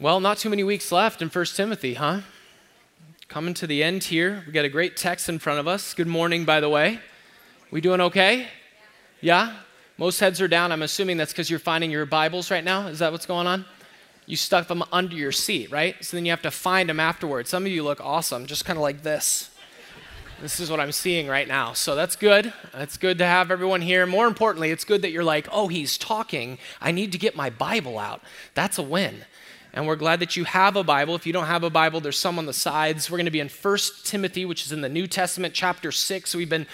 Well, not too many weeks left in 1 Timothy, huh? Coming to the end here. We got a great text in front of us. Good morning, by the way. We doing okay? Yeah? Most heads are down. I'm assuming that's because you're finding your Bibles right now. Is that what's going on? You stuck them under your seat, right? So then you have to find them afterwards. Some of you look awesome, just kind of like this. This is what I'm seeing right now. So that's good. It's good to have everyone here. More importantly, it's good that you're like, oh, he's talking. I need to get my Bible out. That's a win. And we're glad that you have a Bible. If you don't have a Bible, there's some on the sides. We're going to be in 1 Timothy, which is in the New Testament, chapter 6. We've been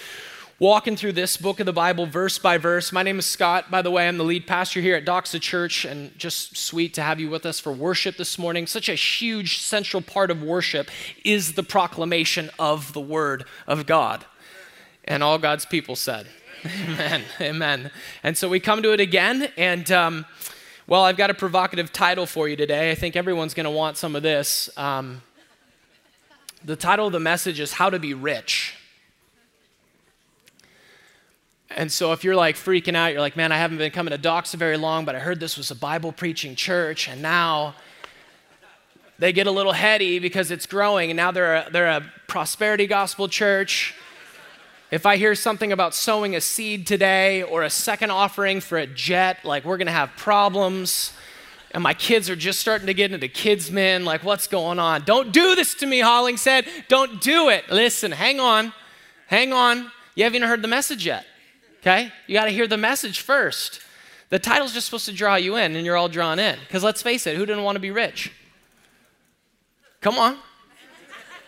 walking through this book of the Bible verse by verse. My name is Scott, by the way. I'm the lead pastor here at Doxa Church, and just sweet to have you with us for worship this morning. Such a huge central part of worship is the proclamation of the Word of God. And all God's people said, Amen. Amen. And so we come to it again, and um, well, I've got a provocative title for you today. I think everyone's going to want some of this. Um, the title of the message is How to Be Rich. And so if you're like freaking out, you're like, man, I haven't been coming to Doxa very long, but I heard this was a Bible preaching church, and now they get a little heady because it's growing, and now they're a, they're a prosperity gospel church. If I hear something about sowing a seed today or a second offering for a jet, like we're gonna have problems. And my kids are just starting to get into kids' men. Like, what's going on? Don't do this to me, Holling said. Don't do it. Listen, hang on. Hang on. You haven't even heard the message yet. Okay? You got to hear the message first. The title's just supposed to draw you in, and you're all drawn in. Because let's face it, who didn't want to be rich? Come on.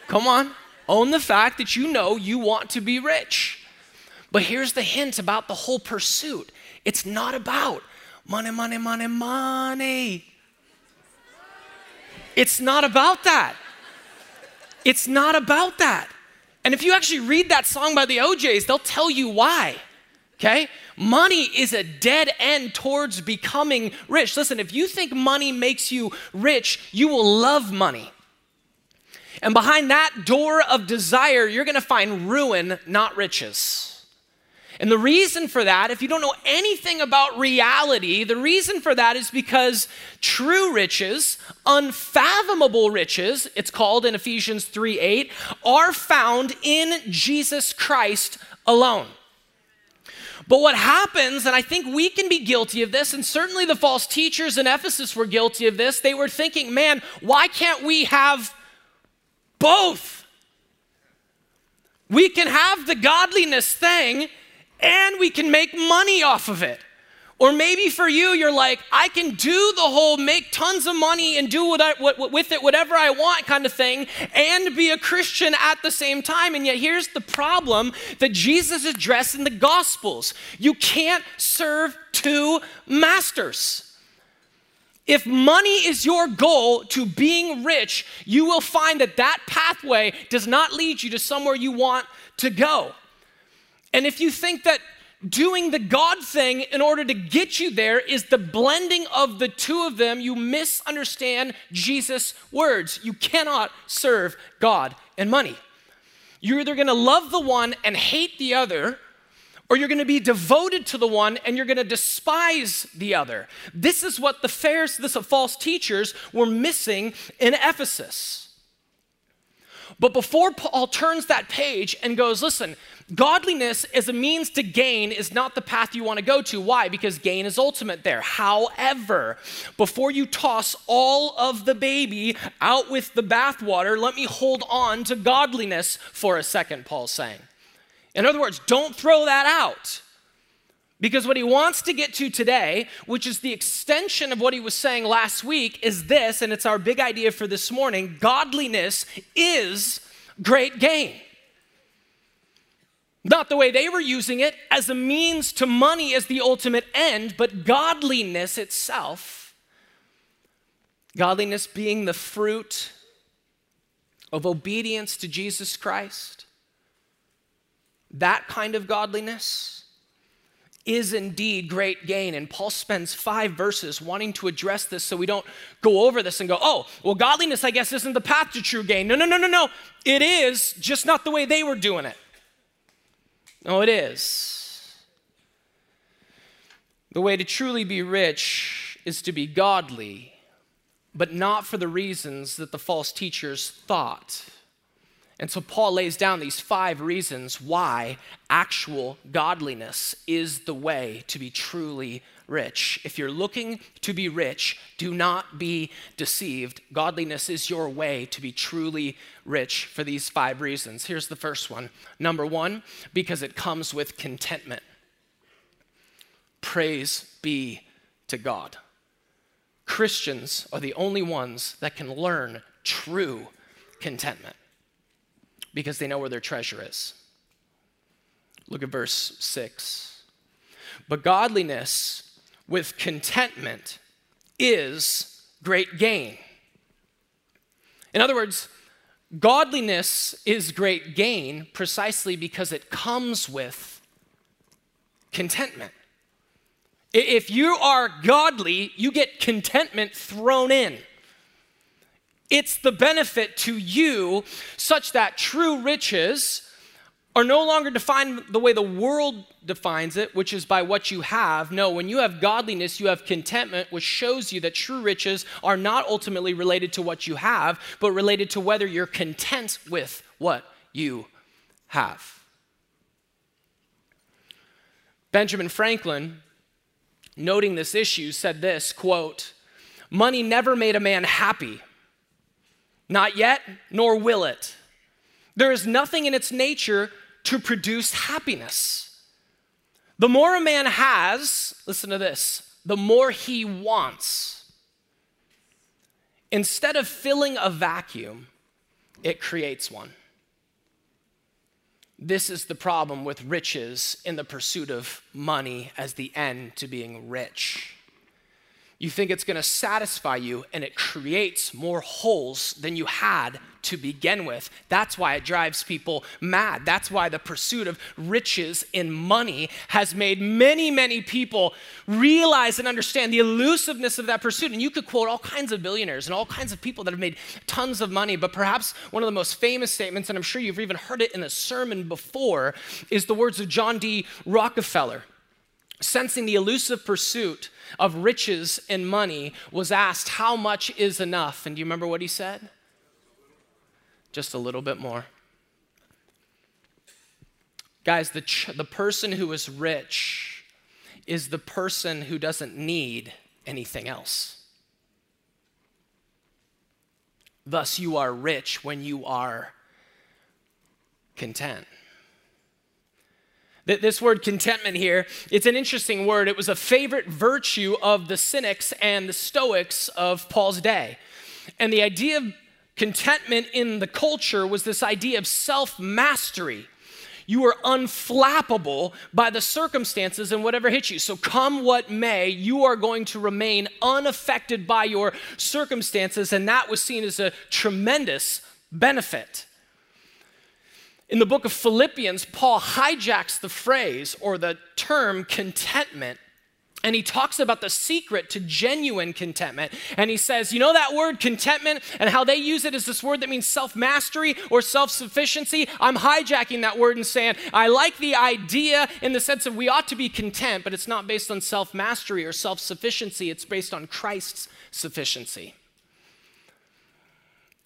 Come on. Own the fact that you know you want to be rich. But here's the hint about the whole pursuit it's not about money, money, money, money. It's not about that. It's not about that. And if you actually read that song by the O'Jays, they'll tell you why okay? Money is a dead end towards becoming rich. Listen, if you think money makes you rich, you will love money. And behind that door of desire, you're gonna find ruin, not riches. And the reason for that, if you don't know anything about reality, the reason for that is because true riches, unfathomable riches, it's called in Ephesians 3 8, are found in Jesus Christ alone. But what happens, and I think we can be guilty of this, and certainly the false teachers in Ephesus were guilty of this, they were thinking, man, why can't we have both? We can have the godliness thing and we can make money off of it. Or maybe for you, you're like, I can do the whole make tons of money and do what I, what, with it whatever I want kind of thing and be a Christian at the same time. And yet, here's the problem that Jesus addressed in the Gospels you can't serve two masters. If money is your goal to being rich, you will find that that pathway does not lead you to somewhere you want to go. And if you think that doing the God thing in order to get you there is the blending of the two of them. You misunderstand Jesus' words. You cannot serve God and money. You're either going to love the one and hate the other, or you're going to be devoted to the one and you're going to despise the other. This is what the Pharisees, false teachers, were missing in Ephesus. But before Paul turns that page and goes, listen, godliness as a means to gain is not the path you want to go to. Why? Because gain is ultimate there. However, before you toss all of the baby out with the bathwater, let me hold on to godliness for a second, Paul's saying. In other words, don't throw that out. Because what he wants to get to today, which is the extension of what he was saying last week, is this, and it's our big idea for this morning godliness is great gain. Not the way they were using it as a means to money as the ultimate end, but godliness itself. Godliness being the fruit of obedience to Jesus Christ. That kind of godliness is indeed great gain. And Paul spends five verses wanting to address this so we don't go over this and go, oh, well, godliness, I guess, isn't the path to true gain. No, no, no, no, no. It is, just not the way they were doing it. No, it is. The way to truly be rich is to be godly, but not for the reasons that the false teachers thought. And so Paul lays down these five reasons why actual godliness is the way to be truly rich. If you're looking to be rich, do not be deceived. Godliness is your way to be truly rich for these five reasons. Here's the first one. Number one, because it comes with contentment. Praise be to God. Christians are the only ones that can learn true contentment because they know where their treasure is. Look at verse 6. But godliness with contentment is great gain. In other words, godliness is great gain precisely because it comes with contentment. If you are godly, you get contentment thrown in. It's the benefit to you such that true riches are no longer defined the way the world defines it, which is by what you have. No, when you have godliness, you have contentment, which shows you that true riches are not ultimately related to what you have, but related to whether you're content with what you have. Benjamin Franklin, noting this issue, said this quote, Money never made a man happy not yet, nor will it. There is nothing in its nature to produce happiness. The more a man has, listen to this, the more he wants. Instead of filling a vacuum, it creates one. This is the problem with riches in the pursuit of money as the end to being rich. You think it's going to satisfy you, and it creates more holes than you had to begin with. That's why it drives people mad. That's why the pursuit of riches in money has made many, many people realize and understand the elusiveness of that pursuit. And you could quote all kinds of billionaires and all kinds of people that have made tons of money, but perhaps one of the most famous statements, and I'm sure you've even heard it in a sermon before, is the words of John D. Rockefeller. Sensing the elusive pursuit of riches and money, was asked, How much is enough? And do you remember what he said? Just a little bit more. Guys, the, ch- the person who is rich is the person who doesn't need anything else. Thus, you are rich when you are content. This word contentment here, it's an interesting word. It was a favorite virtue of the Cynics and the Stoics of Paul's day. And the idea of contentment in the culture was this idea of self mastery. You are unflappable by the circumstances and whatever hits you. So, come what may, you are going to remain unaffected by your circumstances, and that was seen as a tremendous benefit. In the book of Philippians, Paul hijacks the phrase or the term contentment and he talks about the secret to genuine contentment. And he says, You know that word contentment and how they use it as this word that means self mastery or self sufficiency? I'm hijacking that word and saying, I like the idea in the sense of we ought to be content, but it's not based on self mastery or self sufficiency, it's based on Christ's sufficiency.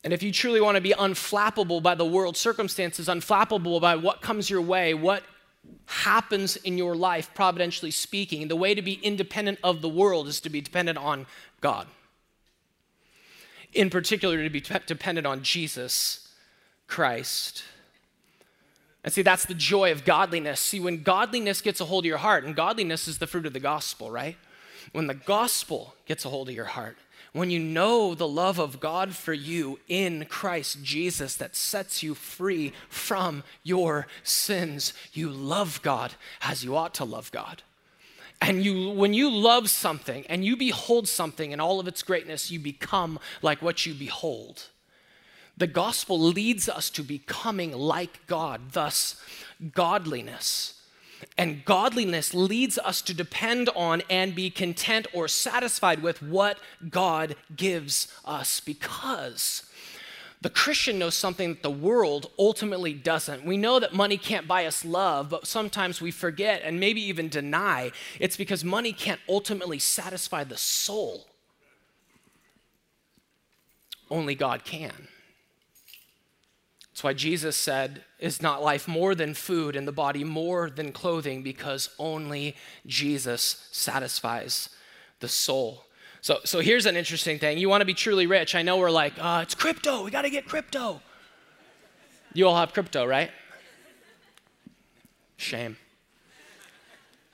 And if you truly want to be unflappable by the world circumstances, unflappable by what comes your way, what happens in your life, providentially speaking, the way to be independent of the world is to be dependent on God. In particular, to be dependent on Jesus Christ. And see, that's the joy of godliness. See, when godliness gets a hold of your heart, and godliness is the fruit of the gospel, right? When the gospel gets a hold of your heart, when you know the love of God for you in Christ Jesus that sets you free from your sins, you love God as you ought to love God. And you, when you love something and you behold something in all of its greatness, you become like what you behold. The gospel leads us to becoming like God, thus, godliness and godliness leads us to depend on and be content or satisfied with what God gives us because the Christian knows something that the world ultimately doesn't. We know that money can't buy us love, but sometimes we forget and maybe even deny it's because money can't ultimately satisfy the soul. only God can. That's why Jesus said, Is not life more than food and the body more than clothing? Because only Jesus satisfies the soul. So, so here's an interesting thing. You want to be truly rich. I know we're like, uh, it's crypto. We got to get crypto. You all have crypto, right? Shame.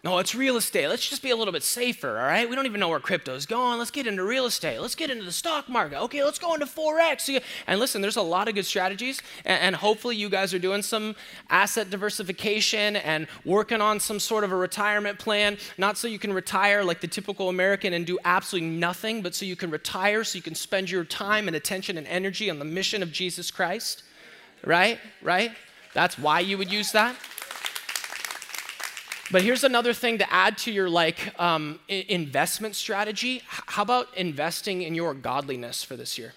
No, it's real estate. Let's just be a little bit safer, all right? We don't even know where crypto's going. Let's get into real estate. Let's get into the stock market. Okay, let's go into Forex. And listen, there's a lot of good strategies, and hopefully you guys are doing some asset diversification and working on some sort of a retirement plan, not so you can retire like the typical American and do absolutely nothing, but so you can retire, so you can spend your time and attention and energy on the mission of Jesus Christ, right? Right? That's why you would use that. But here's another thing to add to your like um, investment strategy. How about investing in your godliness for this year?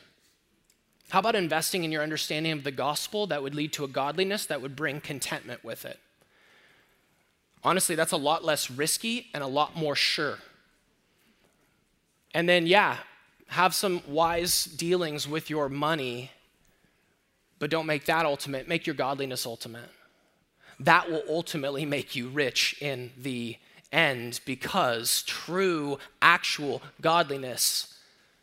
How about investing in your understanding of the gospel that would lead to a godliness that would bring contentment with it? Honestly, that's a lot less risky and a lot more sure. And then, yeah, have some wise dealings with your money, but don't make that ultimate. Make your godliness ultimate that will ultimately make you rich in the end because true, actual godliness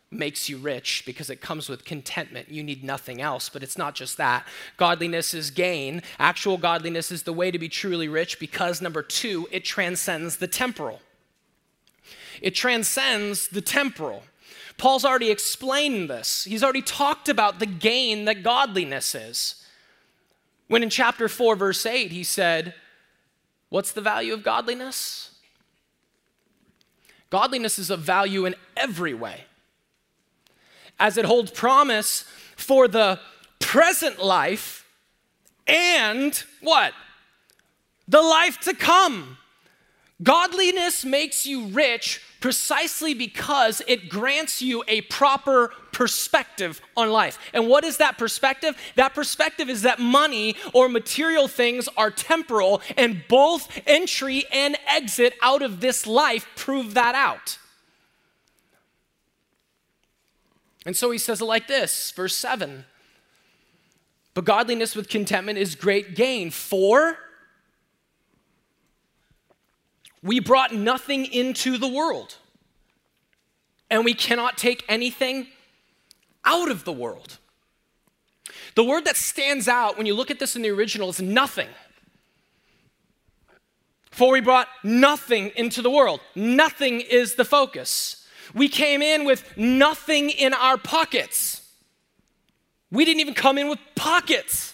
makes you rich because it comes with contentment. You need nothing else, but it's not just that. Godliness is gain. Actual godliness is the way to be truly rich because, number two, it transcends the temporal. It transcends the temporal. Paul's already explained this. He's already talked about the gain that godliness is. When in chapter 4, verse 8, he said, What's the value of godliness? Godliness is of value in every way, as it holds promise for the present life and what? The life to come. Godliness makes you rich precisely because it grants you a proper perspective on life. And what is that perspective? That perspective is that money or material things are temporal, and both entry and exit out of this life prove that out. And so he says it like this, verse 7 But godliness with contentment is great gain, for we brought nothing into the world, and we cannot take anything out of the world. The word that stands out when you look at this in the original is nothing. For we brought nothing into the world. Nothing is the focus. We came in with nothing in our pockets. We didn't even come in with pockets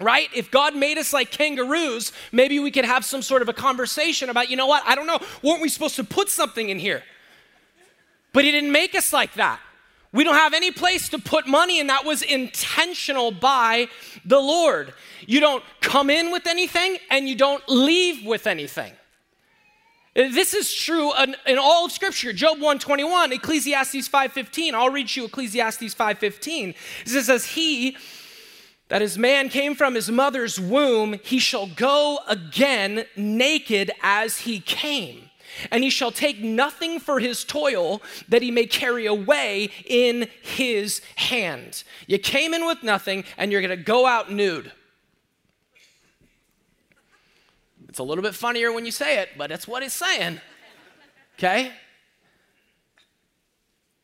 right? If God made us like kangaroos, maybe we could have some sort of a conversation about, you know what, I don't know, weren't we supposed to put something in here? But He didn't make us like that. We don't have any place to put money, and that was intentional by the Lord. You don't come in with anything, and you don't leave with anything. This is true in, in all of Scripture. Job 121, Ecclesiastes 5.15. I'll read you Ecclesiastes 5.15. It says, He that as man came from his mother's womb, he shall go again naked as he came. And he shall take nothing for his toil that he may carry away in his hand. You came in with nothing, and you're going to go out nude. It's a little bit funnier when you say it, but it's what it's saying. Okay?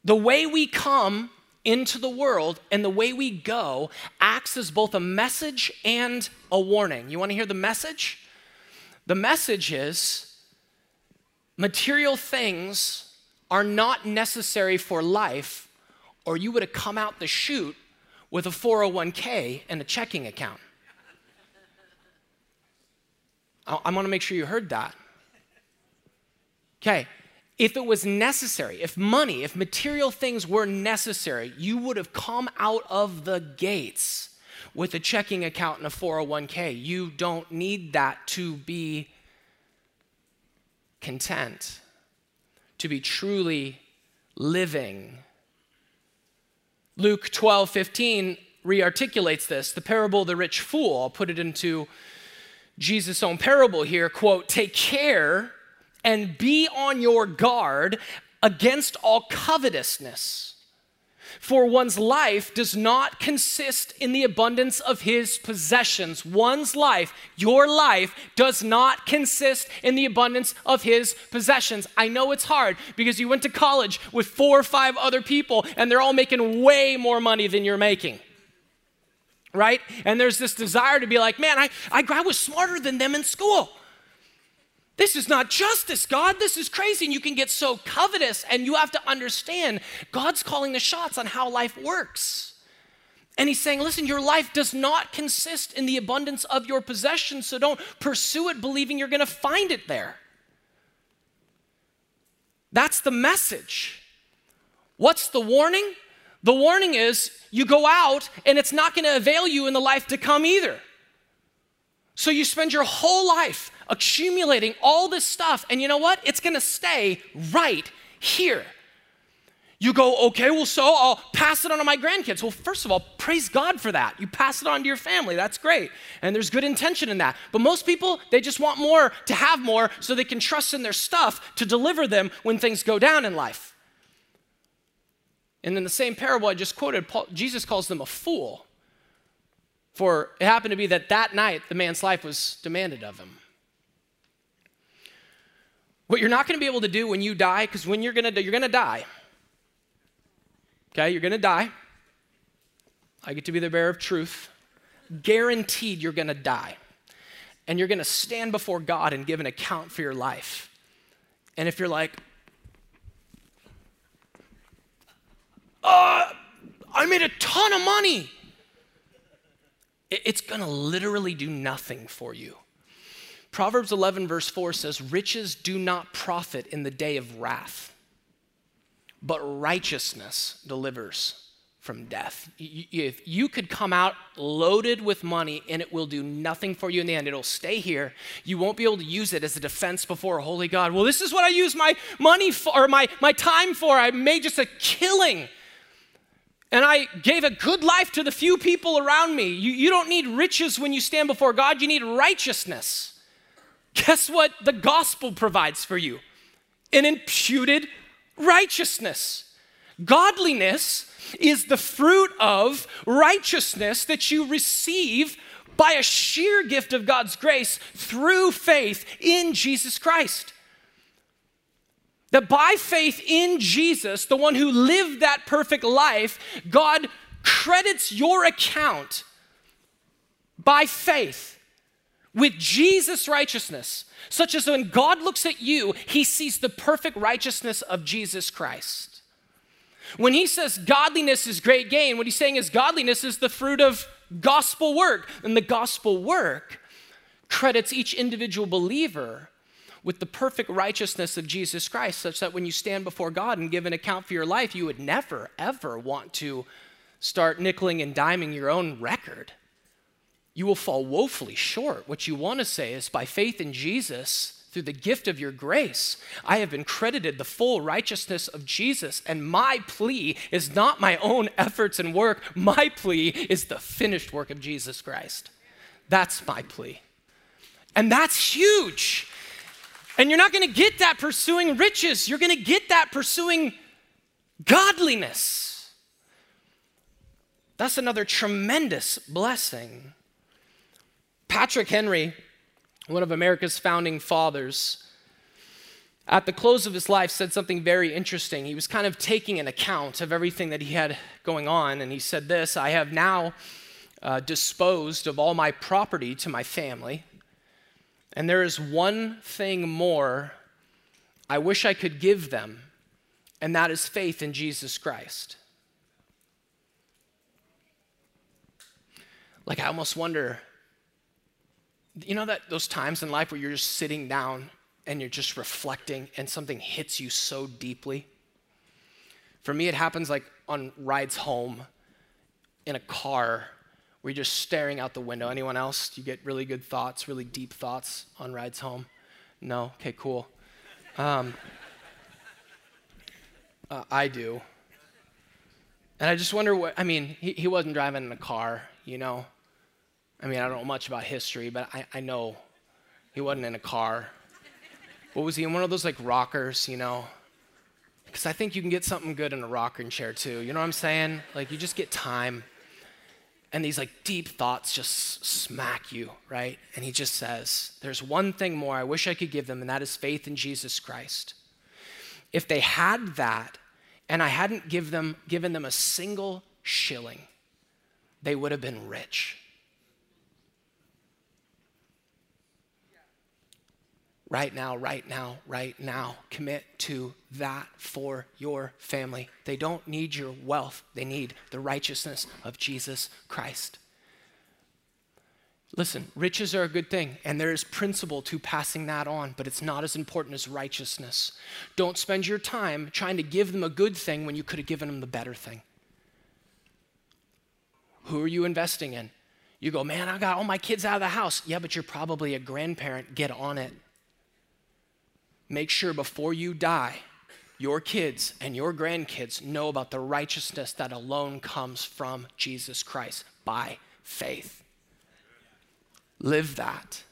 The way we come into the world and the way we go acts as both a message and a warning. You want to hear the message? The message is material things are not necessary for life, or you would have come out the chute with a 401k and a checking account. I want to make sure you heard that. Okay, if it was necessary, if money, if material things were necessary, you would have come out of the gates with a checking account and a 401k. You don't need that to be content, to be truly living. Luke 12, 15 rearticulates this. The parable of the rich fool, I'll put it into Jesus' own parable here. Quote, take care and be on your guard against all covetousness. For one's life does not consist in the abundance of his possessions. One's life, your life, does not consist in the abundance of his possessions. I know it's hard because you went to college with four or five other people and they're all making way more money than you're making. Right? And there's this desire to be like, man, I, I, I was smarter than them in school. This is not justice, God. This is crazy. And you can get so covetous, and you have to understand God's calling the shots on how life works. And He's saying, listen, your life does not consist in the abundance of your possessions, so don't pursue it believing you're going to find it there. That's the message. What's the warning? The warning is you go out and it's not going to avail you in the life to come either. So you spend your whole life accumulating all this stuff, and you know what? It's gonna stay right here. You go, okay, well, so I'll pass it on to my grandkids. Well, first of all, praise God for that. You pass it on to your family. That's great. And there's good intention in that. But most people, they just want more to have more so they can trust in their stuff to deliver them when things go down in life. And in the same parable I just quoted, Paul, Jesus calls them a fool. For it happened to be that that night the man's life was demanded of him. What you're not going to be able to do when you die, because when you're going to you're going to die. Okay, you're going to die. I get to be the bearer of truth. Guaranteed you're going to die. And you're going to stand before God and give an account for your life. And if you're like, uh, I made a ton of money, it's going to literally do nothing for you. Proverbs 11, verse 4 says, Riches do not profit in the day of wrath, but righteousness delivers from death. If you could come out loaded with money and it will do nothing for you in the end, it'll stay here. You won't be able to use it as a defense before a holy God. Well, this is what I use my money for, or my, my time for. I made just a killing. And I gave a good life to the few people around me. You, you don't need riches when you stand before God, you need righteousness. Guess what the gospel provides for you? An imputed righteousness. Godliness is the fruit of righteousness that you receive by a sheer gift of God's grace through faith in Jesus Christ. That by faith in Jesus, the one who lived that perfect life, God credits your account by faith with Jesus' righteousness, such as when God looks at you, he sees the perfect righteousness of Jesus Christ. When he says godliness is great gain, what he's saying is godliness is the fruit of gospel work. And the gospel work credits each individual believer with the perfect righteousness of Jesus Christ, such that when you stand before God and give an account for your life, you would never, ever want to start nickeling and diming your own record you will fall woefully short. What you want to say is, by faith in Jesus, through the gift of your grace, I have been credited the full righteousness of Jesus. And my plea is not my own efforts and work, my plea is the finished work of Jesus Christ. That's my plea. And that's huge. And you're not going to get that pursuing riches, you're going to get that pursuing godliness. That's another tremendous blessing. Patrick Henry, one of America's founding fathers, at the close of his life said something very interesting. He was kind of taking an account of everything that he had going on, and he said this I have now uh, disposed of all my property to my family, and there is one thing more I wish I could give them, and that is faith in Jesus Christ. Like, I almost wonder you know that those times in life where you're just sitting down and you're just reflecting and something hits you so deeply? For me, it happens like on rides home in a car where you're just staring out the window. Anyone else? You get really good thoughts, really deep thoughts on rides home? No? Okay, cool. Um, uh, I do. And I just wonder what, I mean, he, he wasn't driving in a car, you know? I mean, I don't know much about history, but I, I know he wasn't in a car. What was he in one of those like rockers, you know? because I think you can get something good in a rocking chair too. You know what I'm saying? Like you just get time. And these like deep thoughts just smack you, right? And he just says, There's one thing more I wish I could give them, and that is faith in Jesus Christ. If they had that, and I hadn't give them, given them a single shilling, they would have been rich. Right now, right now, right now. Commit to that for your family. They don't need your wealth, they need the righteousness of Jesus Christ. Listen, riches are a good thing, and there is principle to passing that on, but it's not as important as righteousness. Don't spend your time trying to give them a good thing when you could have given them the better thing. Who are you investing in? You go, man, I got all my kids out of the house. Yeah, but you're probably a grandparent. Get on it make sure before you die, your kids and your grandkids know about the righteousness that alone comes from Jesus Christ by faith. Live that.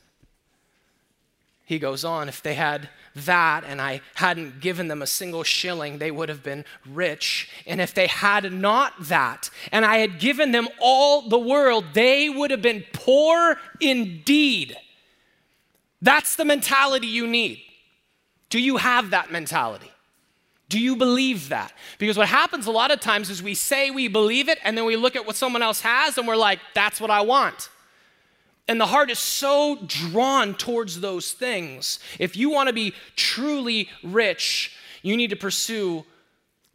He goes on, if they had that and I hadn't given them a single shilling, they would have been rich. And if they had not that and I had given them all the world, they would have been poor indeed. That's the mentality you need. Do you have that mentality? Do you believe that? Because what happens a lot of times is we say we believe it and then we look at what someone else has and we're like, that's what I want. And the heart is so drawn towards those things. If you want to be truly rich, you need to pursue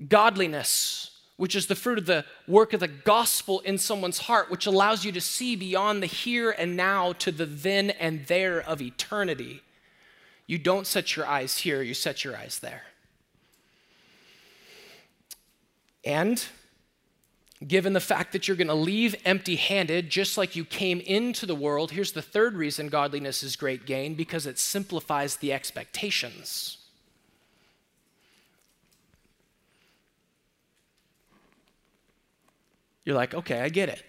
godliness, which is the fruit of the work of the gospel in someone's heart, which allows you to see beyond the here and now to the then and there of eternity. You don't set your eyes here, you set your eyes there. And given the fact that you're going to leave empty handed, just like you came into the world, here's the third reason godliness is great gain because it simplifies the expectations. You're like, okay, I get it.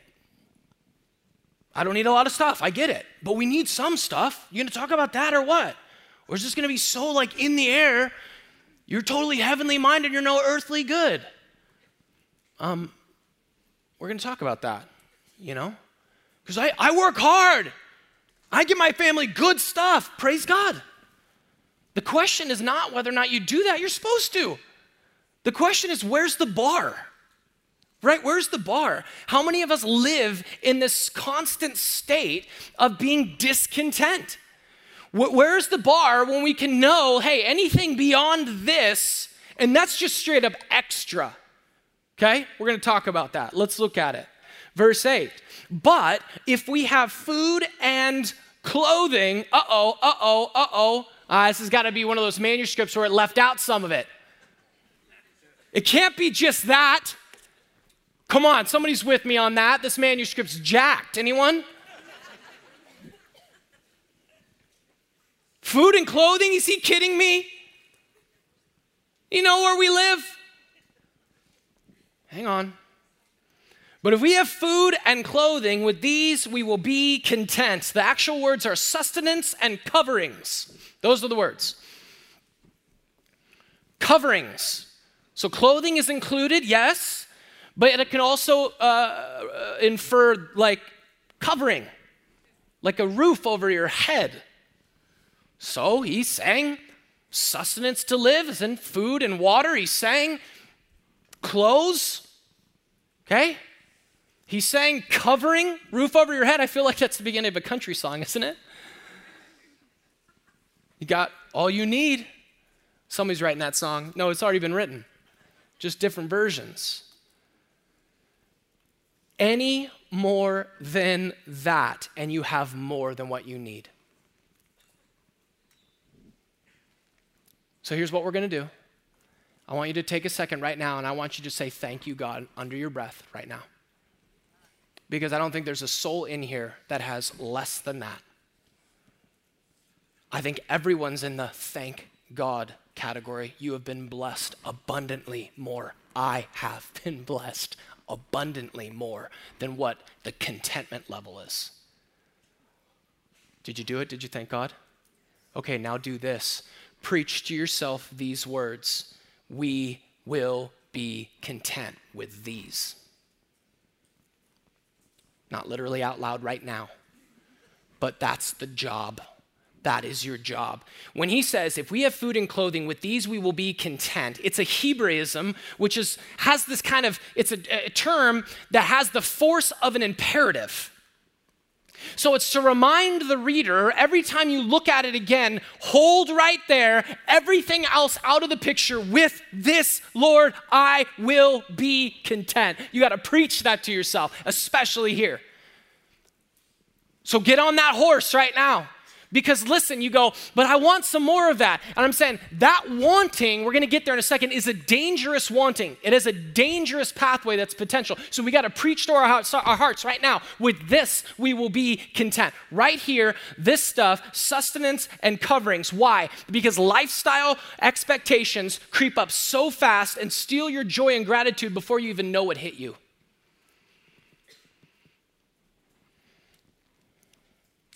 I don't need a lot of stuff. I get it. But we need some stuff. You gonna talk about that or what? Or is this going to be so like in the air, you're totally heavenly minded, you're no earthly good? Um, we're going to talk about that, you know? Because I, I work hard. I give my family good stuff. Praise God. The question is not whether or not you do that, you're supposed to. The question is, where's the bar? Right? Where's the bar? How many of us live in this constant state of being discontent? Where's the bar when we can know, hey, anything beyond this, and that's just straight up extra? Okay? We're going to talk about that. Let's look at it. Verse 8. But if we have food and clothing, uh oh, uh oh, uh oh. This has got to be one of those manuscripts where it left out some of it. It can't be just that. Come on, somebody's with me on that. This manuscript's jacked. Anyone? Food and clothing? Is he kidding me? You know where we live? Hang on. But if we have food and clothing, with these we will be content. The actual words are sustenance and coverings. Those are the words. Coverings. So clothing is included, yes, but it can also uh, uh infer like covering, like a roof over your head. So he sang sustenance to live, and food and water. He sang clothes. Okay? He sang covering, roof over your head. I feel like that's the beginning of a country song, isn't it? You got all you need. Somebody's writing that song. No, it's already been written, just different versions. Any more than that, and you have more than what you need. So here's what we're going to do. I want you to take a second right now and I want you to say thank you, God, under your breath right now. Because I don't think there's a soul in here that has less than that. I think everyone's in the thank God category. You have been blessed abundantly more. I have been blessed abundantly more than what the contentment level is. Did you do it? Did you thank God? Okay, now do this preach to yourself these words We will be content with these. Not literally out loud right now, but that's the job. That is your job. When he says, if we have food and clothing, with these we will be content, it's a Hebraism, which is, has this kind of, it's a, a term that has the force of an imperative. So it's to remind the reader every time you look at it again, hold right there everything else out of the picture with this, Lord, I will be content. You got to preach that to yourself, especially here. So get on that horse right now. Because listen, you go, but I want some more of that. And I'm saying that wanting, we're going to get there in a second, is a dangerous wanting. It is a dangerous pathway that's potential. So we got to preach to our hearts, our hearts right now. With this, we will be content. Right here, this stuff, sustenance and coverings. Why? Because lifestyle expectations creep up so fast and steal your joy and gratitude before you even know what hit you.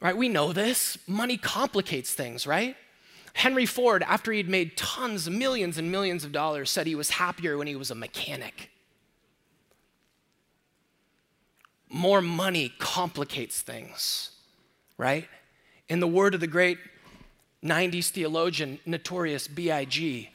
Right? We know this. Money complicates things, right? Henry Ford, after he'd made tons, millions and millions of dollars, said he was happier when he was a mechanic. More money complicates things, right? In the word of the great 90s theologian, notorious B.I.G.,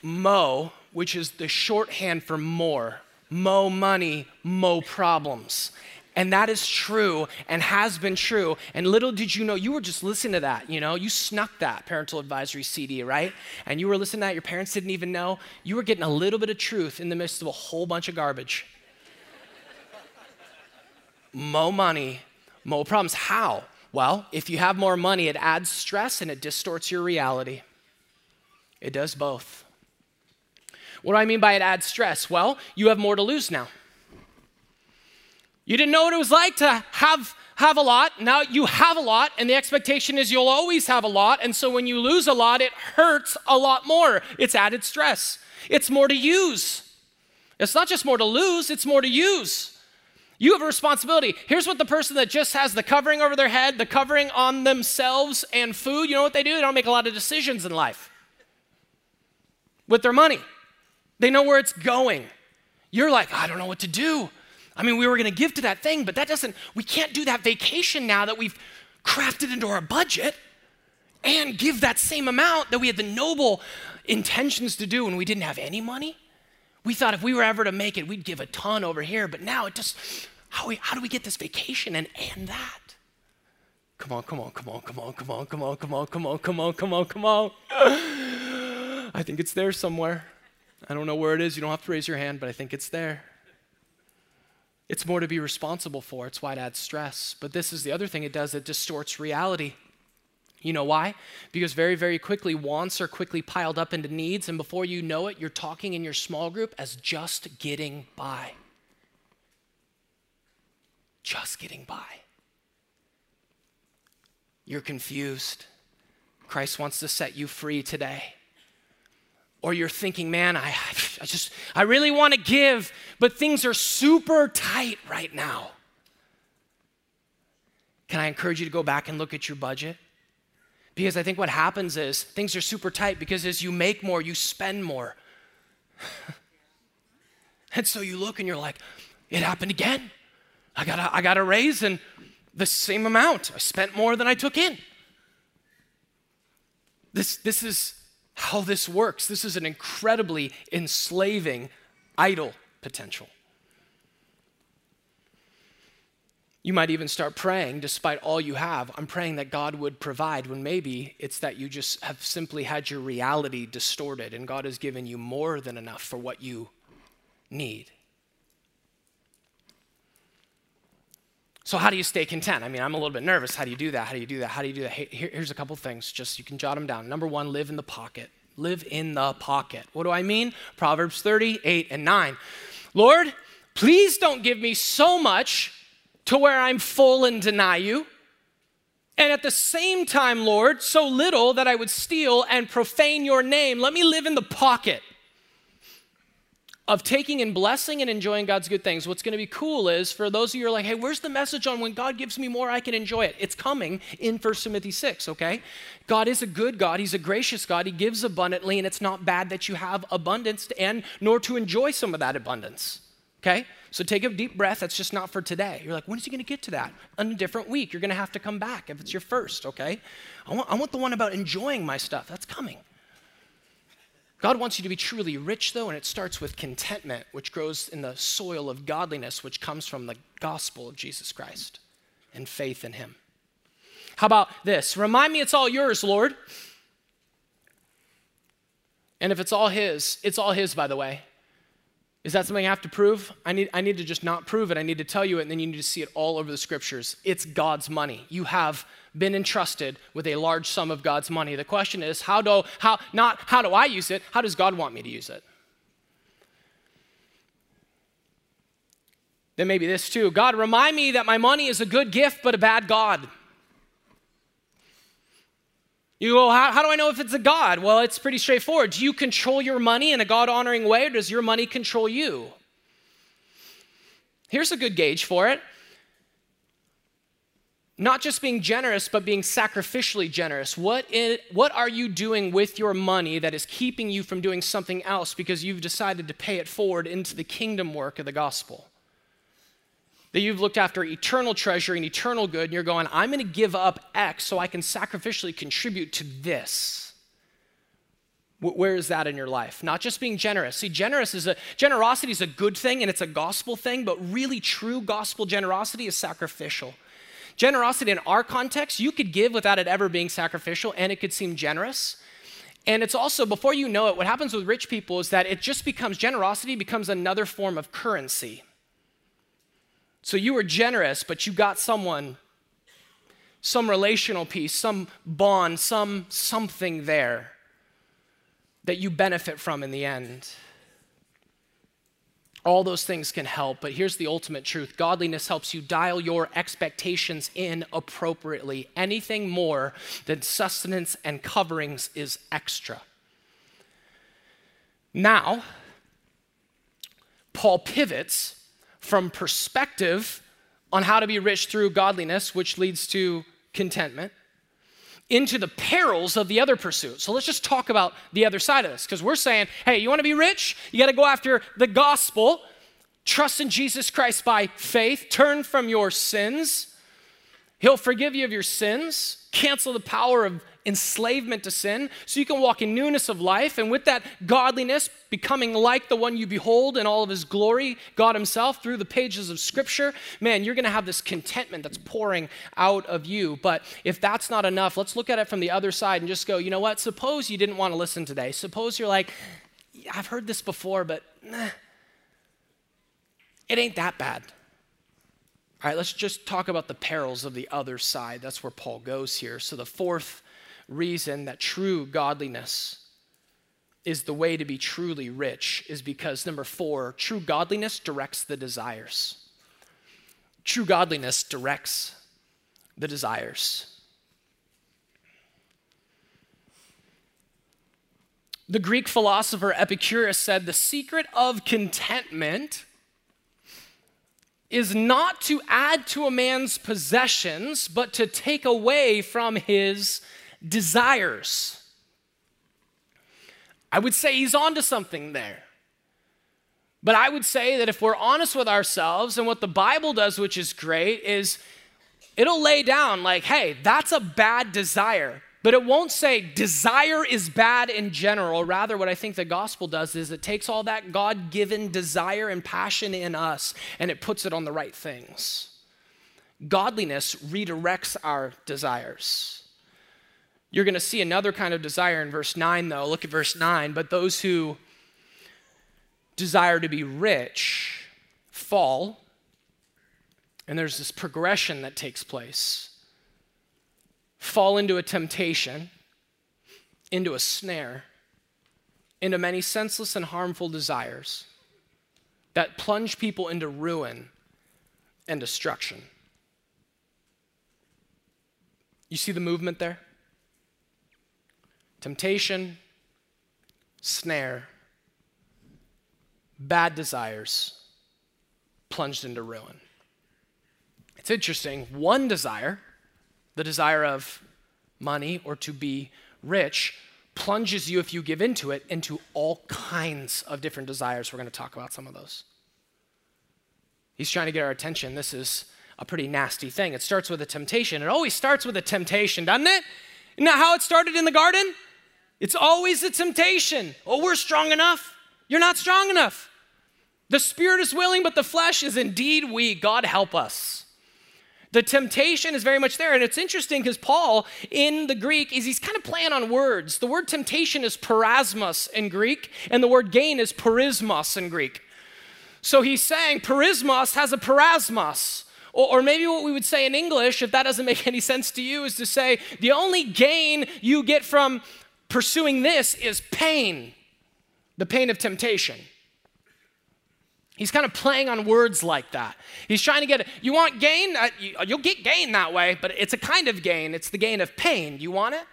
Mo, which is the shorthand for more, mo money, mo problems. And that is true and has been true. And little did you know, you were just listening to that, you know, you snuck that parental advisory CD, right? And you were listening to that, your parents didn't even know. You were getting a little bit of truth in the midst of a whole bunch of garbage. Mo money, mo problems. How? Well, if you have more money, it adds stress and it distorts your reality. It does both. What do I mean by it adds stress? Well, you have more to lose now. You didn't know what it was like to have have a lot. Now you have a lot, and the expectation is you'll always have a lot. And so when you lose a lot, it hurts a lot more. It's added stress. It's more to use. It's not just more to lose, it's more to use. You have a responsibility. Here's what the person that just has the covering over their head, the covering on themselves, and food, you know what they do? They don't make a lot of decisions in life with their money. They know where it's going. You're like, I don't know what to do. I mean, we were going to give to that thing, but that doesn't, we can't do that vacation now that we've crafted into our budget and give that same amount that we had the noble intentions to do when we didn't have any money. We thought if we were ever to make it, we'd give a ton over here, but now it just, how, we, how do we get this vacation and, and that? Come on, come on, come on, come on, come on, come on, come on, come on, come on, come on, come on. I think it's there somewhere. I don't know where it is. You don't have to raise your hand, but I think it's there. It's more to be responsible for. It's why it adds stress. But this is the other thing it does it distorts reality. You know why? Because very, very quickly, wants are quickly piled up into needs, and before you know it, you're talking in your small group as just getting by. Just getting by. You're confused. Christ wants to set you free today or you're thinking, man, I, I just, I really want to give, but things are super tight right now. Can I encourage you to go back and look at your budget? Because I think what happens is things are super tight because as you make more, you spend more. and so you look and you're like, it happened again. I got a, I got a raise and the same amount. I spent more than I took in. This, this is how this works. This is an incredibly enslaving idol potential. You might even start praying, despite all you have, I'm praying that God would provide, when maybe it's that you just have simply had your reality distorted and God has given you more than enough for what you need. So, how do you stay content? I mean, I'm a little bit nervous. How do you do that? How do you do that? How do you do that? Here, here's a couple things, just you can jot them down. Number one, live in the pocket. Live in the pocket. What do I mean? Proverbs 38 and 9. Lord, please don't give me so much to where I'm full and deny you. And at the same time, Lord, so little that I would steal and profane your name. Let me live in the pocket. Of taking and blessing and enjoying God's good things. What's going to be cool is for those of you who are like, hey, where's the message on when God gives me more, I can enjoy it? It's coming in 1 Timothy 6, okay? God is a good God. He's a gracious God. He gives abundantly, and it's not bad that you have abundance and nor to enjoy some of that abundance, okay? So take a deep breath. That's just not for today. You're like, when is he going to get to that? On a different week. You're going to have to come back if it's your first, okay? I want, I want the one about enjoying my stuff. That's coming. God wants you to be truly rich, though, and it starts with contentment, which grows in the soil of godliness, which comes from the gospel of Jesus Christ and faith in Him. How about this? Remind me it's all yours, Lord. And if it's all His, it's all His, by the way. Is that something I have to prove? I need, I need to just not prove it. I need to tell you it, and then you need to see it all over the scriptures. It's God's money. You have been entrusted with a large sum of God's money. The question is, how do, how, not how do I use it, how does God want me to use it? Then maybe this too God, remind me that my money is a good gift, but a bad God. You go, how, how do I know if it's a God? Well, it's pretty straightforward. Do you control your money in a God honoring way, or does your money control you? Here's a good gauge for it not just being generous, but being sacrificially generous. What, what are you doing with your money that is keeping you from doing something else because you've decided to pay it forward into the kingdom work of the gospel? That you've looked after eternal treasure and eternal good, and you're going, I'm going to give up X so I can sacrificially contribute to this. Where is that in your life? Not just being generous. See, generous is a generosity is a good thing and it's a gospel thing, but really true gospel generosity is sacrificial. Generosity in our context, you could give without it ever being sacrificial, and it could seem generous. And it's also, before you know it, what happens with rich people is that it just becomes generosity becomes another form of currency. So you were generous, but you got someone, some relational piece, some bond, some something there that you benefit from in the end. All those things can help, but here's the ultimate truth godliness helps you dial your expectations in appropriately. Anything more than sustenance and coverings is extra. Now, Paul pivots from perspective on how to be rich through godliness, which leads to contentment, into the perils of the other pursuit. So let's just talk about the other side of this because we're saying, hey, you want to be rich? You got to go after the gospel, trust in Jesus Christ by faith, turn from your sins. He'll forgive you of your sins, cancel the power of enslavement to sin, so you can walk in newness of life. And with that godliness, becoming like the one you behold in all of his glory, God himself, through the pages of scripture, man, you're going to have this contentment that's pouring out of you. But if that's not enough, let's look at it from the other side and just go, you know what? Suppose you didn't want to listen today. Suppose you're like, I've heard this before, but nah, it ain't that bad. All right, let's just talk about the perils of the other side. That's where Paul goes here. So, the fourth reason that true godliness is the way to be truly rich is because, number four, true godliness directs the desires. True godliness directs the desires. The Greek philosopher Epicurus said the secret of contentment is not to add to a man's possessions, but to take away from his desires. I would say he's onto something there. But I would say that if we're honest with ourselves, and what the Bible does, which is great, is it'll lay down like, hey, that's a bad desire. But it won't say desire is bad in general. Rather, what I think the gospel does is it takes all that God given desire and passion in us and it puts it on the right things. Godliness redirects our desires. You're going to see another kind of desire in verse 9, though. Look at verse 9. But those who desire to be rich fall, and there's this progression that takes place fall into a temptation, into a snare, into many senseless and harmful desires that plunge people into ruin and destruction. You see the movement there? Temptation, snare, bad desires plunged into ruin. It's interesting. One desire, the desire of money or to be rich, plunges you, if you give into it, into all kinds of different desires. We're going to talk about some of those. He's trying to get our attention. This is a pretty nasty thing. It starts with a temptation. It always starts with a temptation, doesn't it? Isn't that how it started in the garden? It's always a temptation. Oh, we're strong enough. You're not strong enough. The spirit is willing, but the flesh is indeed weak. God help us. The temptation is very much there. And it's interesting because Paul in the Greek is he's kind of playing on words. The word temptation is peirasmos in Greek, and the word gain is perismos in Greek. So he's saying perismos has a peirasmos. Or, or, maybe what we would say in English, if that doesn't make any sense to you, is to say the only gain you get from pursuing this is pain, the pain of temptation. He's kind of playing on words like that. He's trying to get, you want gain? Uh, you, will get gain that way, but it's a kind of gain. It's the gain of pain. You want it?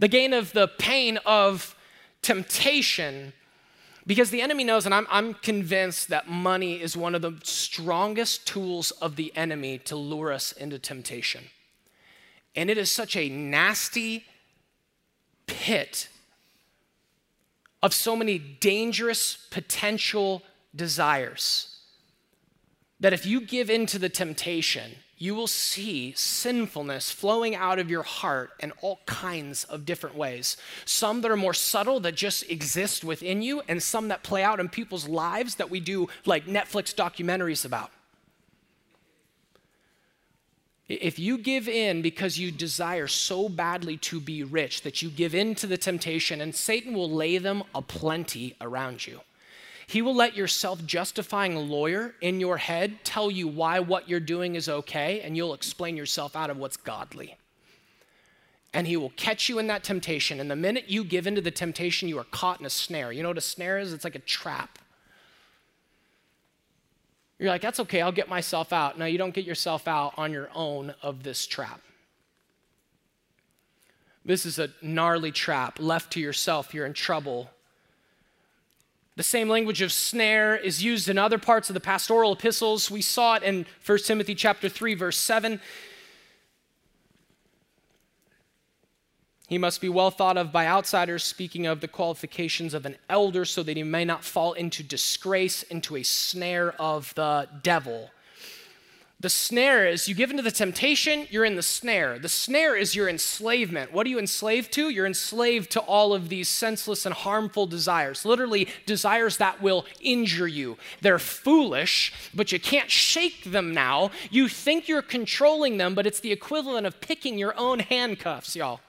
The gain of the pain of temptation. Because the enemy knows, and I'm, I'm convinced that money is one of the strongest tools of the enemy to lure us into temptation. And it is such a nasty pit of so many dangerous potential desires. That if you give in to the temptation, you will see sinfulness flowing out of your heart in all kinds of different ways. Some that are more subtle that just exist within you, and some that play out in people's lives that we do like Netflix documentaries about. If you give in because you desire so badly to be rich that you give in to the temptation, and Satan will lay them aplenty around you. He will let your self justifying lawyer in your head tell you why what you're doing is okay, and you'll explain yourself out of what's godly. And he will catch you in that temptation. And the minute you give into the temptation, you are caught in a snare. You know what a snare is? It's like a trap. You're like, that's okay, I'll get myself out. No, you don't get yourself out on your own of this trap. This is a gnarly trap. Left to yourself, you're in trouble the same language of snare is used in other parts of the pastoral epistles. We saw it in 1 Timothy chapter 3 verse 7. He must be well thought of by outsiders, speaking of the qualifications of an elder, so that he may not fall into disgrace, into a snare of the devil. The snare is you give into the temptation, you're in the snare. The snare is your enslavement. What are you enslaved to? You're enslaved to all of these senseless and harmful desires, literally, desires that will injure you. They're foolish, but you can't shake them now. You think you're controlling them, but it's the equivalent of picking your own handcuffs, y'all.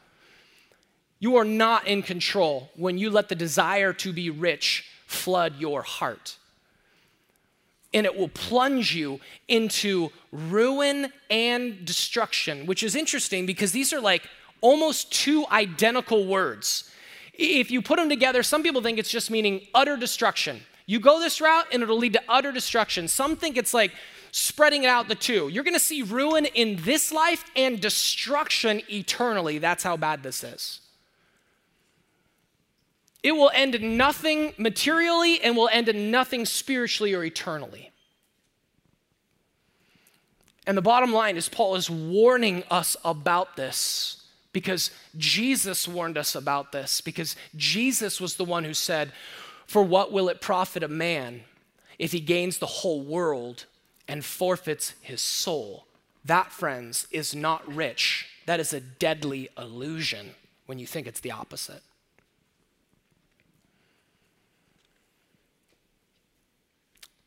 You are not in control when you let the desire to be rich flood your heart and it will plunge you into ruin and destruction, which is interesting because these are like almost two identical words. If you put them together, some people think it's just meaning utter destruction. You go this route and it'll lead to utter destruction. Some think it's like spreading out the two. You're gonna see ruin in this life and destruction eternally. That's how bad this is. It will end in nothing materially and will end in nothing spiritually or eternally. And the bottom line is, Paul is warning us about this because Jesus warned us about this, because Jesus was the one who said, For what will it profit a man if he gains the whole world and forfeits his soul? That, friends, is not rich. That is a deadly illusion when you think it's the opposite.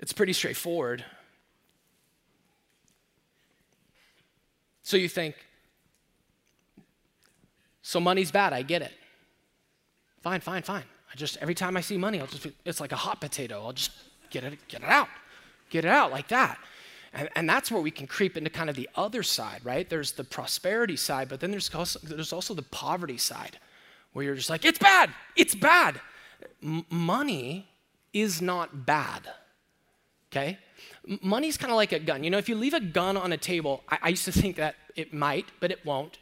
It's pretty straightforward. So you think, so money's bad, I get it. Fine, fine, fine. I just, every time I see money, I'll just, it's like a hot potato. I'll just get it, get it out, get it out like that. And, and that's where we can creep into kind of the other side, right? There's the prosperity side, but then there's also, there's also the poverty side where you're just like, it's bad, it's bad. M- money is not bad, okay? money's kind of like a gun. You know, if you leave a gun on a table, I, I used to think that it might, but it won't.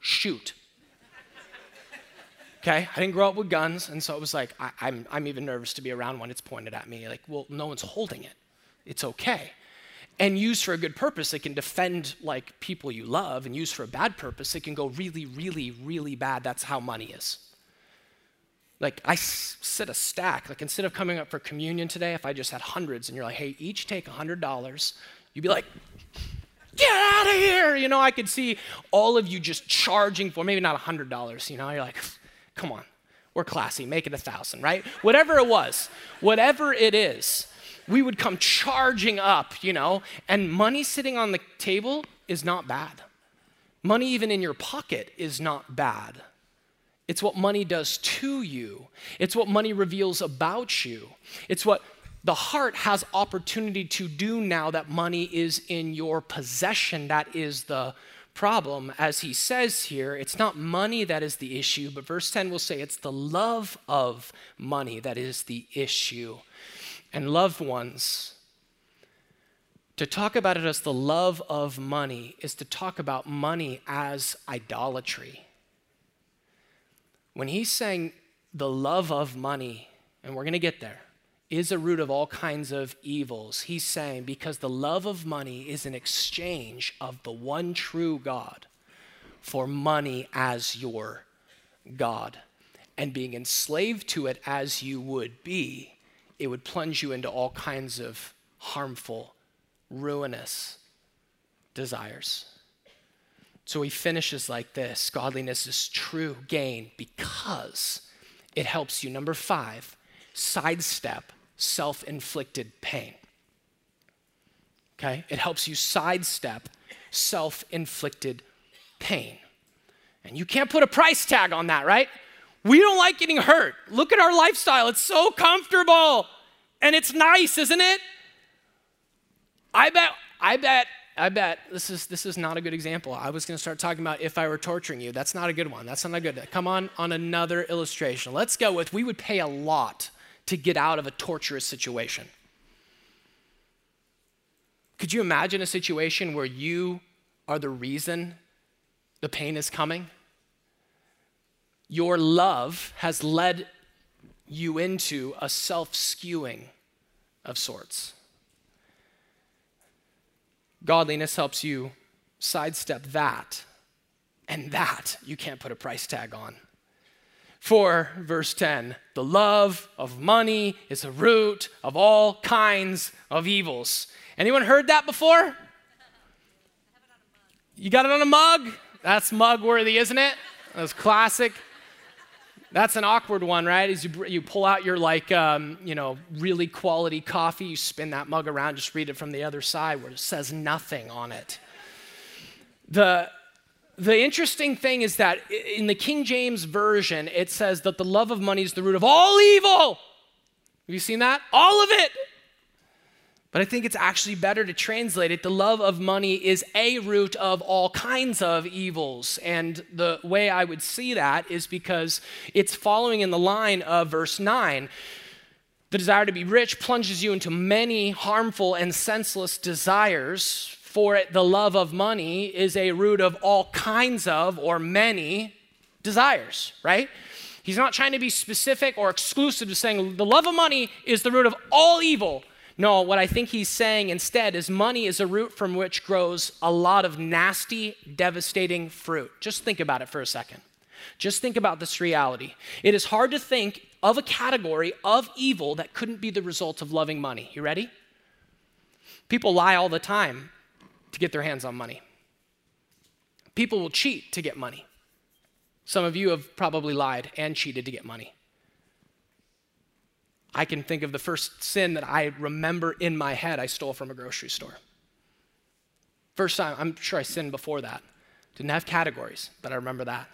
Shoot. Okay, I didn't grow up with guns, and so it was like I, I'm, I'm even nervous to be around when it's pointed at me. Like, well, no one's holding it. It's okay. And used for a good purpose, it can defend like people you love, and used for a bad purpose, it can go really, really, really bad. That's how money is. Like I s- sit a stack. Like instead of coming up for communion today, if I just had hundreds, and you're like, hey, each take a hundred dollars, you'd be like, get out of here. You know, I could see all of you just charging for maybe not a hundred dollars. You know, you're like Come on, we're classy, make it a thousand, right? Whatever it was, whatever it is, we would come charging up, you know, and money sitting on the table is not bad. Money even in your pocket is not bad. It's what money does to you. It's what money reveals about you. It's what the heart has opportunity to do now that money is in your possession. That is the problem, as he says here, it's not money that is the issue, but verse 10 will say it's the love of money that is the issue. And loved ones, to talk about it as the love of money is to talk about money as idolatry. When he's saying the love of money, and we're going to get there, is a root of all kinds of evils. He's saying because the love of money is an exchange of the one true God for money as your God. And being enslaved to it as you would be, it would plunge you into all kinds of harmful, ruinous desires. So he finishes like this Godliness is true gain because it helps you, number five, sidestep self inflicted pain. Okay? It helps you sidestep self inflicted pain. And you can't put a price tag on that, right? We don't like getting hurt. Look at our lifestyle. It's so comfortable and it's nice, isn't it? I bet, I bet, I bet this is this is not a good example. I was going to start talking about if I were torturing you. That's not a good one. That's not a good. Come on on another illustration. Let's go with we would pay a lot to get out of a torturous situation. Could you imagine a situation where you are the reason the pain is coming? Your love has led you into a self skewing of sorts. Godliness helps you sidestep that, and that you can't put a price tag on. For, verse 10, the love of money is the root of all kinds of evils. Anyone heard that before? You got it on a mug? That's mug worthy, isn't it? That's classic. That's an awkward one, right? As you, you pull out your like, um, you know, really quality coffee, you spin that mug around, just read it from the other side where it says nothing on it. The the interesting thing is that in the King James Version, it says that the love of money is the root of all evil. Have you seen that? All of it. But I think it's actually better to translate it. The love of money is a root of all kinds of evils. And the way I would see that is because it's following in the line of verse 9. The desire to be rich plunges you into many harmful and senseless desires for it, the love of money is a root of all kinds of or many desires, right? He's not trying to be specific or exclusive to saying the love of money is the root of all evil. No, what I think he's saying instead is money is a root from which grows a lot of nasty, devastating fruit. Just think about it for a second. Just think about this reality. It is hard to think of a category of evil that couldn't be the result of loving money. You ready? People lie all the time to get their hands on money. People will cheat to get money. Some of you have probably lied and cheated to get money. I can think of the first sin that I remember in my head I stole from a grocery store. First time, I'm sure I sinned before that. Didn't have categories, but I remember that.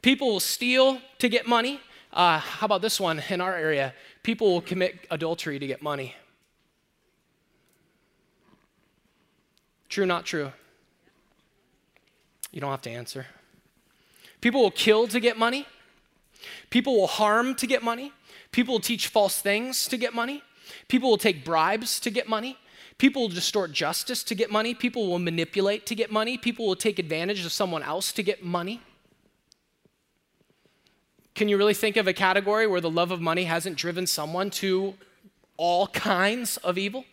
People will steal to get money. Uh, how about this one in our area? People will commit adultery to get money. True, not true? You don't have to answer. People will kill to get money. People will harm to get money. People will teach false things to get money. People will take bribes to get money. People will distort justice to get money. People will manipulate to get money. People will take advantage of someone else to get money. Can you really think of a category where the love of money hasn't driven someone to all kinds of evil?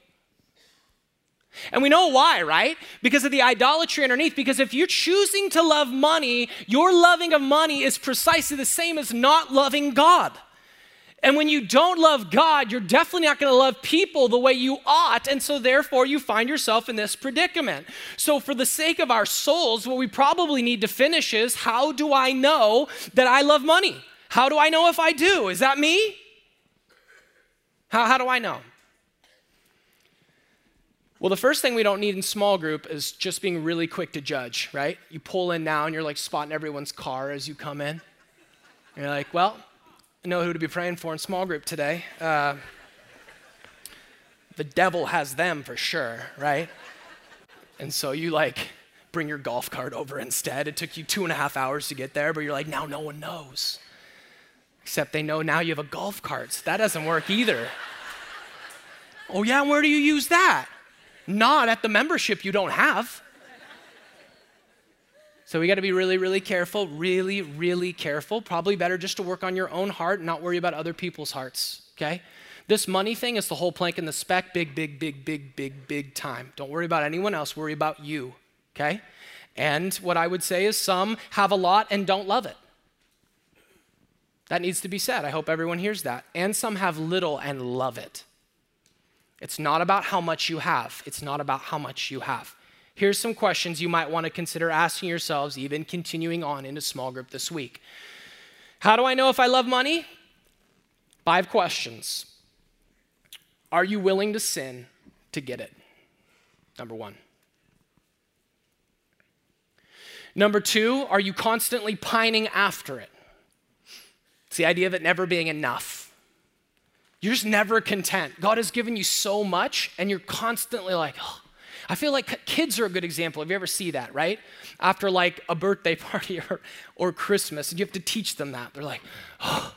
And we know why, right? Because of the idolatry underneath. Because if you're choosing to love money, your loving of money is precisely the same as not loving God. And when you don't love God, you're definitely not going to love people the way you ought. And so, therefore, you find yourself in this predicament. So, for the sake of our souls, what we probably need to finish is how do I know that I love money? How do I know if I do? Is that me? How, how do I know? Well, the first thing we don't need in small group is just being really quick to judge, right? You pull in now and you're like spotting everyone's car as you come in. And you're like, well, know who to be praying for in small group today. Uh, the devil has them for sure, right? And so you like bring your golf cart over instead. It took you two and a half hours to get there, but you're like, now no one knows. Except they know now you have a golf cart. So that doesn't work either. oh, yeah, where do you use that? not at the membership you don't have. So we got to be really, really careful, really, really careful. Probably better just to work on your own heart not worry about other people's hearts, okay? This money thing is the whole plank in the speck, big, big, big, big, big, big time. Don't worry about anyone else, worry about you, okay? And what I would say is some have a lot and don't love it. That needs to be said. I hope everyone hears that. And some have little and love it. It's not about how much you have, it's not about how much you have. Here's some questions you might want to consider asking yourselves, even continuing on into small group this week. How do I know if I love money? Five questions. Are you willing to sin to get it? Number one. Number two, are you constantly pining after it? It's the idea of it never being enough. You're just never content. God has given you so much, and you're constantly like, oh. I feel like kids are a good example. Have you ever see that, right? After like a birthday party or, or Christmas, and you have to teach them that. They're like, oh,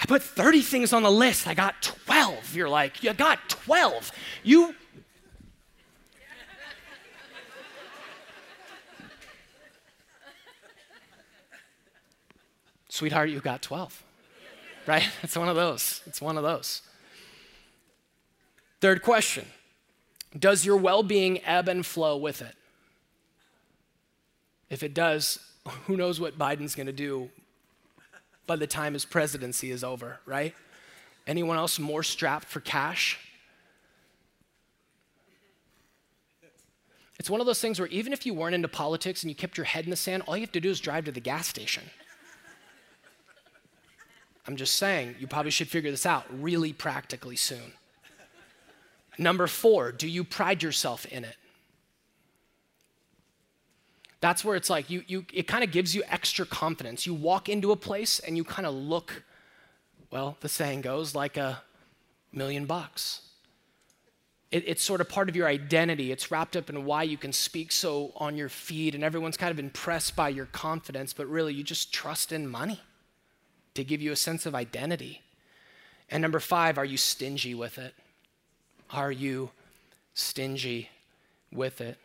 I put 30 things on the list. I got 12. You're like, you got 12. You. Sweetheart, you got 12 right? It's one of those. It's one of those. Third question Does your well being ebb and flow with it? If it does, who knows what Biden's going to do by the time his presidency is over, right? Anyone else more strapped for cash? It's one of those things where even if you weren't into politics and you kept your head in the sand, all you have to do is drive to the gas station. I'm just saying, you probably should figure this out really practically soon. Number four, do you pride yourself in it? That's where it's like you, you it kind of gives you extra confidence. You walk into a place and you kind of look, well, the saying goes, like a million bucks. It, it's sort of part of your identity. It's wrapped up in why you can speak so on your feet, and everyone's kind of impressed by your confidence, but really you just trust in money to give you a sense of identity. And number five, are you stingy with it? Are you stingy with it?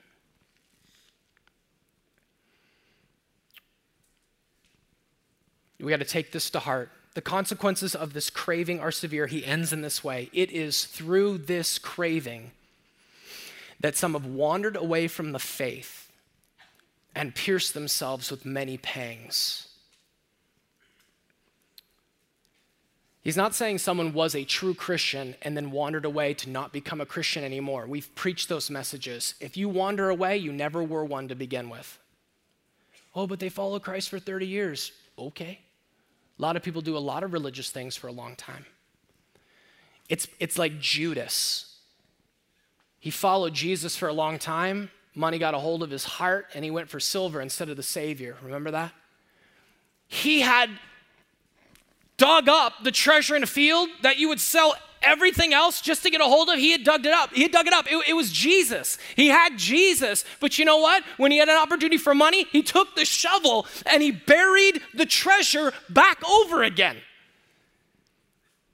We got to take this to heart. The consequences of this craving are severe. He ends in this way it is through this craving that some have wandered away from the faith and pierced themselves with many pangs. He's not saying someone was a true Christian and then wandered away to not become a Christian anymore. We've preached those messages. If you wander away, you never were one to begin with. Oh, but they follow Christ for 30 years. Okay. A lot of people do a lot of religious things for a long time. It's, it's like Judas. He followed Jesus for a long time. Money got a hold of his heart, and he went for silver instead of the Savior. Remember that? He had dug up the treasure in a field that you would sell everything else just to get a hold of, he had dug it up. He had dug it up. It, it, was Jesus. He had Jesus. But you know what? When he had an opportunity for money, he took the shovel and he buried the treasure back over again.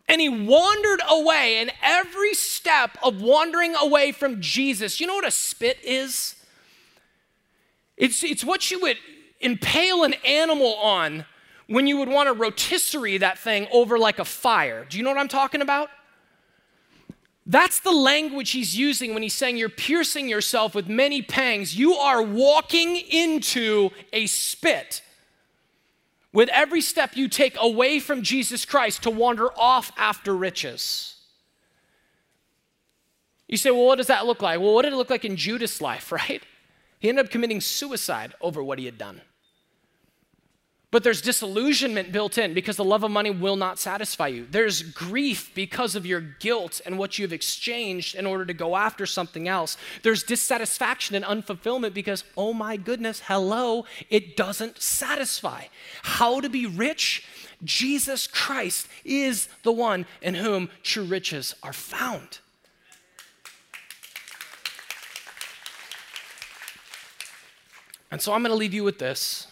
And he wandered away, and every step of wandering away from Jesus, you know what a spit is? It's, it's what you would impale an animal on when you would want to rotisserie that thing over like a fire. Do you know what I'm talking about? That's the language he's using when he's saying you're piercing yourself with many pangs. You are walking into a spit with every step you take away from Jesus Christ to wander off after riches. You say, well, what does that look like? Well, what did it look like in Judas' life, right? He ended up committing suicide over what he had done. But there's disillusionment built in because the love of money will not satisfy you. There's grief because of your guilt and what you've exchanged in order to go after something else. There's dissatisfaction and unfulfillment because, oh my goodness, hello, it doesn't satisfy. How to be rich? Jesus Christ is the one in whom true riches are found. And so I'm going to leave you with this.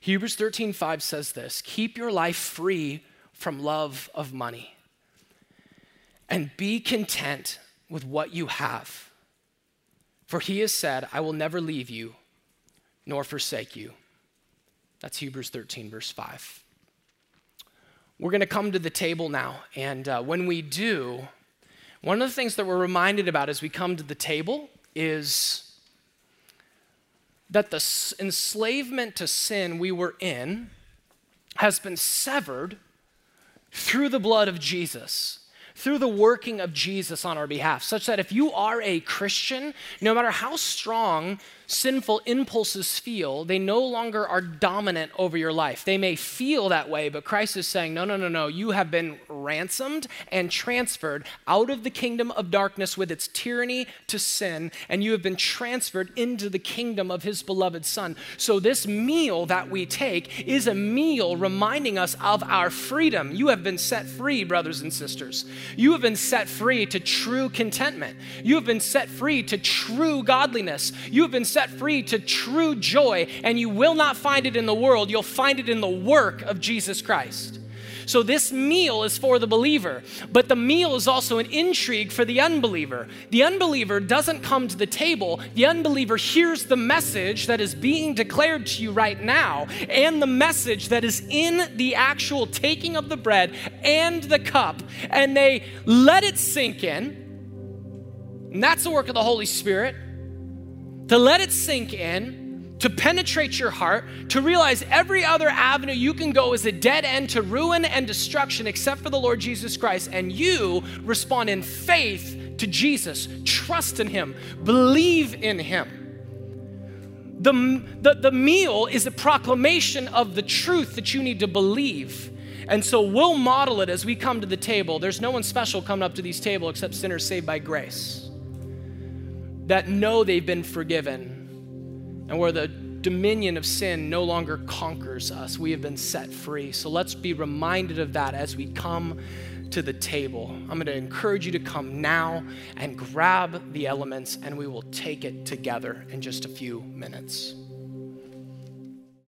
Hebrews 13, 5 says this Keep your life free from love of money and be content with what you have. For he has said, I will never leave you nor forsake you. That's Hebrews 13, verse 5. We're going to come to the table now. And uh, when we do, one of the things that we're reminded about as we come to the table is that the enslavement to sin we were in has been severed through the blood of Jesus, through the working of Jesus on our behalf, such that if you are a Christian, no matter how strong sinful impulses feel, they no longer are dominant over your life. They may feel that way, but Christ is saying, no, no, no, no. You have been ransomed and transferred out of the kingdom of darkness with its tyranny to sin, and you have been transferred into the kingdom of his beloved Son. So, this meal that we take is a meal reminding us of our freedom. You have been set free, brothers and sisters. You have been set free to true contentment. You have been set free to true godliness. You have been set set free to true joy, and you will not find it in the world, you'll find it in the work of Jesus Christ. So, this meal is for the believer, but the meal is also an intrigue for the unbeliever. The unbeliever doesn't come to the table, the unbeliever hears the message that is being declared to you right now and the message that is in the actual taking of the bread and the cup, and they let it sink in. And that's the work of the Holy Spirit to let it sink in, to penetrate your heart, to realize every other avenue you can go is a dead end to ruin and destruction except for the Lord Jesus Christ. And you respond in faith to Jesus, trust in Him, believe in Him. The, the, the meal is a proclamation of the truth that you need to believe. And so we'll model it as we come to the table. There's no one special coming up to these tables except sinners saved by grace that know they've been forgiven and where the dominion of sin no longer conquers us. We have been set free. So let's be reminded of that as we come to the table. I'm going to encourage you to come now and grab the elements, and we will take it together in just a few minutes.